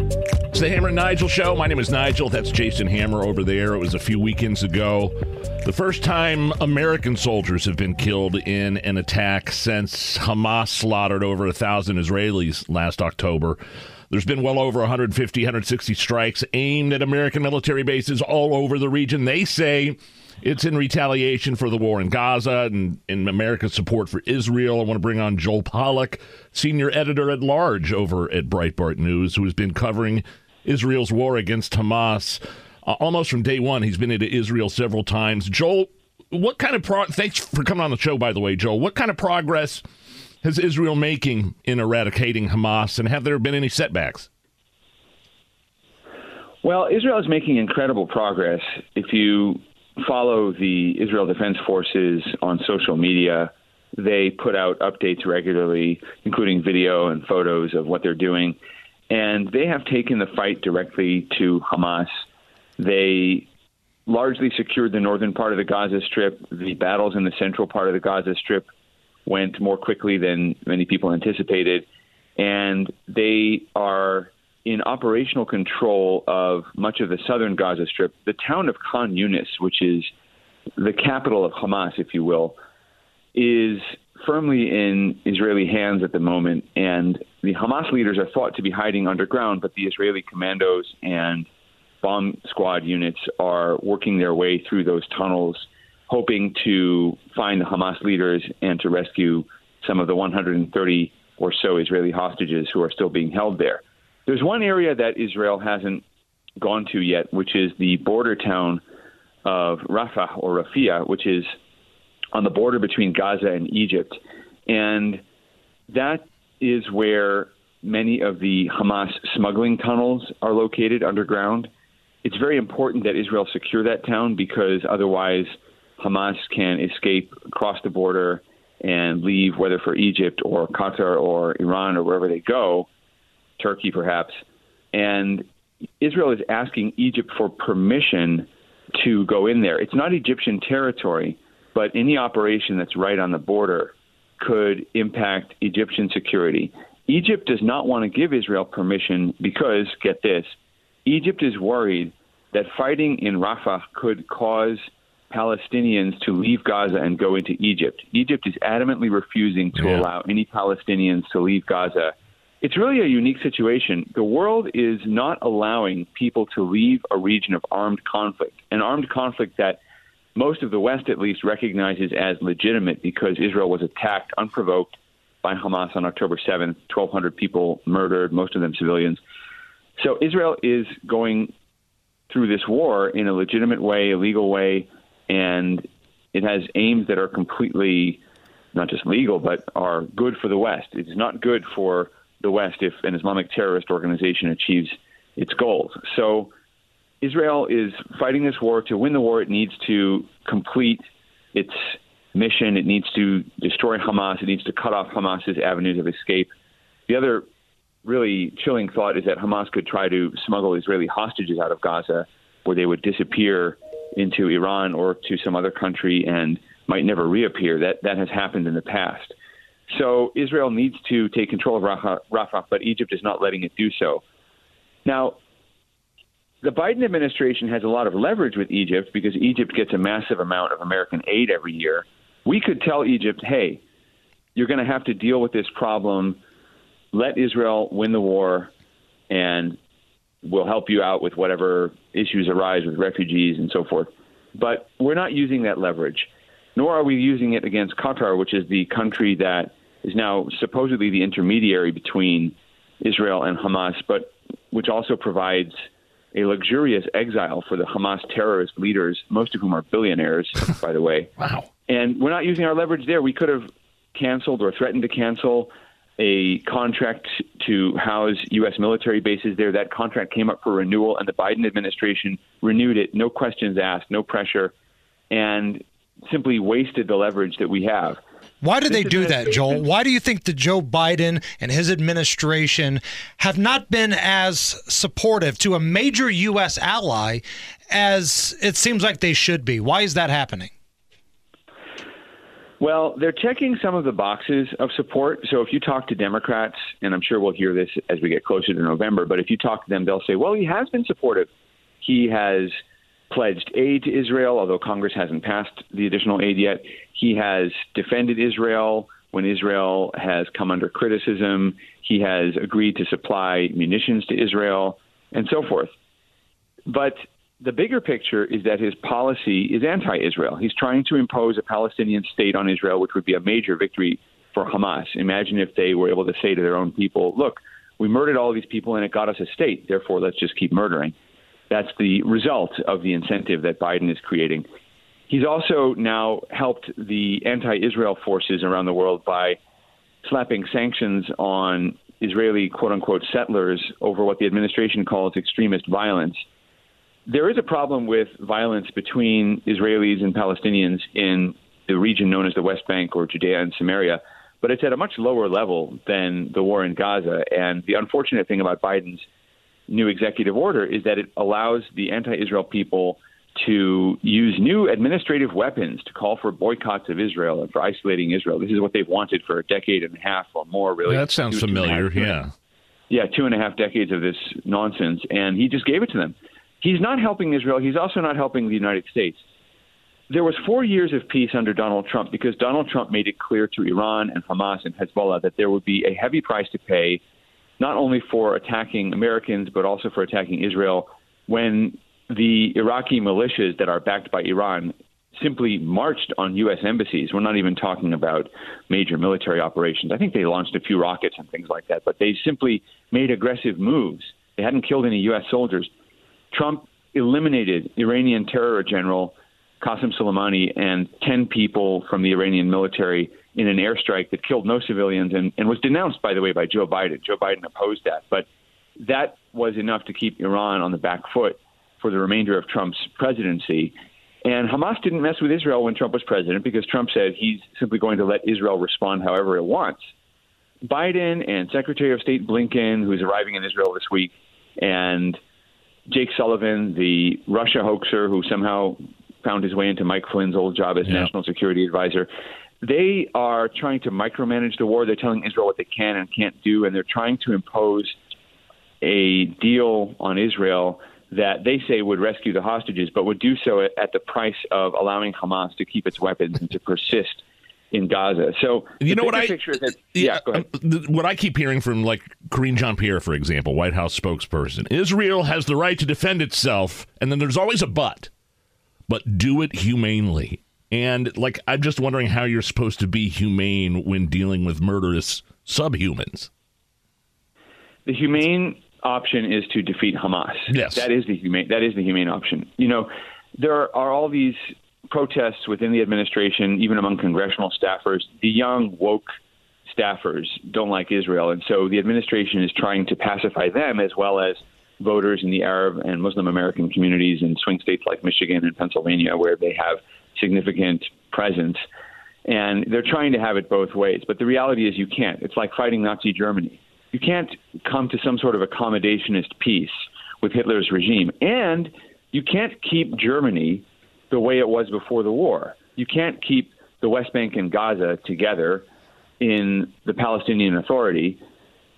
It's the Hammer and Nigel show. My name is Nigel. That's Jason Hammer over there. It was a few weekends ago. The first time American soldiers have been killed in an attack since Hamas slaughtered over a thousand Israelis last October. There's been well over 150, 160 strikes aimed at American military bases all over the region. They say it's in retaliation for the war in Gaza and in America's support for Israel. I want to bring on Joel Pollak, senior editor at large over at Breitbart News, who has been covering Israel's war against Hamas uh, almost from day one. He's been into Israel several times. Joel, what kind of pro- thanks for coming on the show, by the way, Joel. What kind of progress is Israel making in eradicating Hamas, and have there been any setbacks? Well, Israel is making incredible progress. If you follow the Israel Defense Forces on social media, they put out updates regularly, including video and photos of what they're doing. And they have taken the fight directly to Hamas. They largely secured the northern part of the Gaza Strip. The battles in the central part of the Gaza Strip went more quickly than many people anticipated. And they are in operational control of much of the southern Gaza Strip. The town of Khan Yunis, which is the capital of Hamas, if you will, is firmly in Israeli hands at the moment. And the Hamas leaders are thought to be hiding underground, but the Israeli commandos and bomb squad units are working their way through those tunnels hoping to find the Hamas leaders and to rescue some of the 130 or so Israeli hostages who are still being held there. There's one area that Israel hasn't gone to yet, which is the border town of Rafah or Rafia, which is on the border between Gaza and Egypt. And that is where many of the Hamas smuggling tunnels are located underground. It's very important that Israel secure that town because otherwise Hamas can escape across the border and leave, whether for Egypt or Qatar or Iran or wherever they go, Turkey perhaps. And Israel is asking Egypt for permission to go in there. It's not Egyptian territory, but any operation that's right on the border could impact Egyptian security. Egypt does not want to give Israel permission because, get this, Egypt is worried that fighting in Rafah could cause Palestinians to leave Gaza and go into Egypt. Egypt is adamantly refusing to yeah. allow any Palestinians to leave Gaza. It's really a unique situation. The world is not allowing people to leave a region of armed conflict, an armed conflict that most of the West at least recognizes as legitimate because Israel was attacked unprovoked by Hamas on October 7th, 1,200 people murdered, most of them civilians. So Israel is going through this war in a legitimate way, a legal way, and it has aims that are completely not just legal, but are good for the West. It is not good for the West if an Islamic terrorist organization achieves its goals. So Israel is fighting this war. To win the war, it needs to complete its mission. It needs to destroy Hamas. It needs to cut off Hamas's avenues of escape. The other really chilling thought is that Hamas could try to smuggle Israeli hostages out of Gaza, where they would disappear into Iran or to some other country and might never reappear. That that has happened in the past. So Israel needs to take control of Rafah, but Egypt is not letting it do so. Now, the Biden administration has a lot of leverage with Egypt because Egypt gets a massive amount of American aid every year. We could tell Egypt, hey, you're going to have to deal with this problem. Let Israel win the war, and we'll help you out with whatever issues arise with refugees and so forth. But we're not using that leverage, nor are we using it against Qatar, which is the country that is now supposedly the intermediary between Israel and Hamas, but which also provides a luxurious exile for the Hamas terrorist leaders, most of whom are billionaires, by the way. Wow. And we're not using our leverage there. We could have canceled or threatened to cancel a contract to house U.S. military bases there. That contract came up for renewal, and the Biden administration renewed it, no questions asked, no pressure, and simply wasted the leverage that we have. Why did they do that, Joel? Why do you think that Joe Biden and his administration have not been as supportive to a major U.S. ally as it seems like they should be? Why is that happening? Well, they're checking some of the boxes of support. So if you talk to Democrats, and I'm sure we'll hear this as we get closer to November, but if you talk to them, they'll say, well, he has been supportive. He has pledged aid to Israel, although Congress hasn't passed the additional aid yet. He has defended Israel when Israel has come under criticism. He has agreed to supply munitions to Israel and so forth. But the bigger picture is that his policy is anti Israel. He's trying to impose a Palestinian state on Israel, which would be a major victory for Hamas. Imagine if they were able to say to their own people, look, we murdered all these people and it got us a state, therefore let's just keep murdering. That's the result of the incentive that Biden is creating. He's also now helped the anti Israel forces around the world by slapping sanctions on Israeli quote unquote settlers over what the administration calls extremist violence there is a problem with violence between Israelis and Palestinians in the region known as the West Bank or Judea and Samaria, but it's at a much lower level than the war in Gaza. And the unfortunate thing about Biden's new executive order is that it allows the anti Israel people to use new administrative weapons to call for boycotts of Israel and for isolating Israel. This is what they've wanted for a decade and a half or more, really. That sounds familiar, yeah. Yeah, two and a half decades of this nonsense, and he just gave it to them. He's not helping Israel. He's also not helping the United States. There was four years of peace under Donald Trump because Donald Trump made it clear to Iran and Hamas and Hezbollah that there would be a heavy price to pay, not only for attacking Americans but also for attacking Israel when the Iraqi militias that are backed by Iran simply marched on U.S. embassies. We're not even talking about major military operations. I think they launched a few rockets and things like that, but they simply made aggressive moves. They hadn't killed any U.S. soldiers. Trump eliminated Iranian terror general Qasem Soleimani and 10 people from the Iranian military in an airstrike that killed no civilians and, and was denounced, by the way, by Joe Biden. Joe Biden opposed that. But that was enough to keep Iran on the back foot for the remainder of Trump's presidency. And Hamas didn't mess with Israel when Trump was president because Trump said he's simply going to let Israel respond however it wants. Biden and Secretary of State Blinken, who's arriving in Israel this week, and Jake Sullivan, the Russia hoaxer who somehow found his way into Mike Flynn's old job as yeah. national security advisor. They are trying to micromanage the war. They're telling Israel what they can and can't do, and they're trying to impose a deal on Israel that they say would rescue the hostages, but would do so at the price of allowing Hamas to keep its weapons and to persist in Gaza. So you know what I that, yeah, yeah um, what I keep hearing from like Karine Jean Pierre, for example, White House spokesperson, Israel has the right to defend itself, and then there's always a but, but do it humanely. And like I'm just wondering how you're supposed to be humane when dealing with murderous subhumans. The humane option is to defeat Hamas. Yes, that is the humane. That is the humane option. You know, there are all these protests within the administration, even among congressional staffers. The young, woke staffers don't like Israel. And so the administration is trying to pacify them as well as voters in the Arab and Muslim American communities in swing states like Michigan and Pennsylvania, where they have significant presence. And they're trying to have it both ways. But the reality is, you can't. It's like fighting Nazi Germany. You can't come to some sort of accommodationist peace with Hitler's regime. And you can't keep Germany the way it was before the war. You can't keep the West Bank and Gaza together in the Palestinian Authority.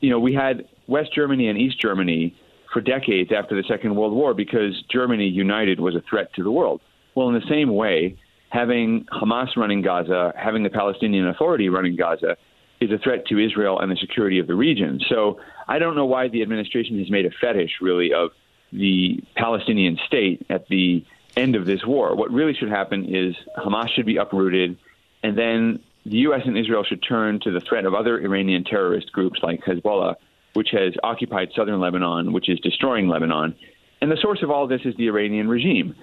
You know, we had West Germany and East Germany for decades after the Second World War because Germany united was a threat to the world. Well, in the same way, having Hamas running Gaza, having the Palestinian Authority running Gaza, is a threat to Israel and the security of the region. So I don't know why the administration has made a fetish, really, of the Palestinian state at the end of this war. What really should happen is Hamas should be uprooted, and then the U.S. and Israel should turn to the threat of other Iranian terrorist groups like Hezbollah, which has occupied southern Lebanon, which is destroying Lebanon. And the source of all this is the Iranian regime.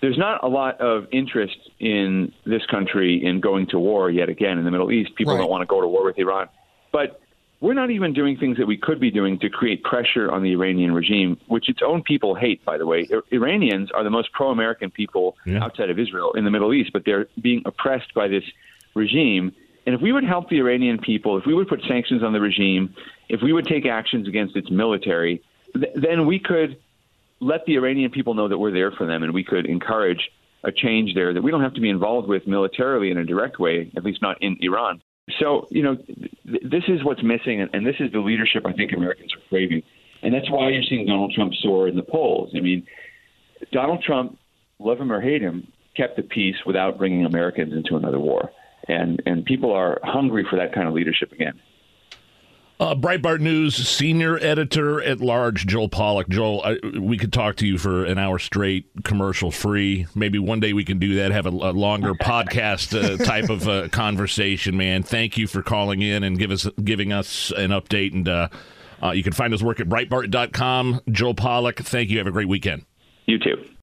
There's not a lot of interest in this country in going to war yet again in the Middle East. People right. don't want to go to war with Iran. But we're not even doing things that we could be doing to create pressure on the Iranian regime, which its own people hate, by the way. Iranians are the most pro American people yeah. outside of Israel in the Middle East, but they're being oppressed by this regime. And if we would help the Iranian people, if we would put sanctions on the regime, if we would take actions against its military, th- then we could let the Iranian people know that we're there for them and we could encourage a change there that we don't have to be involved with militarily in a direct way, at least not in Iran. So, you know, th- this is what's missing, and, and this is the leadership I think Americans are craving. And that's why you're seeing Donald Trump soar in the polls. I mean, Donald Trump, love him or hate him, kept the peace without bringing Americans into another war. And, and people are hungry for that kind of leadership again. Uh, Breitbart News senior editor at large, Joel Pollak. Joel, I, we could talk to you for an hour straight, commercial free. Maybe one day we can do that, have a, a longer podcast uh, type of uh, conversation, man. Thank you for calling in and give us giving us an update. And uh, uh, you can find his work at Breitbart.com. Joel Pollak, thank you. Have a great weekend. You too.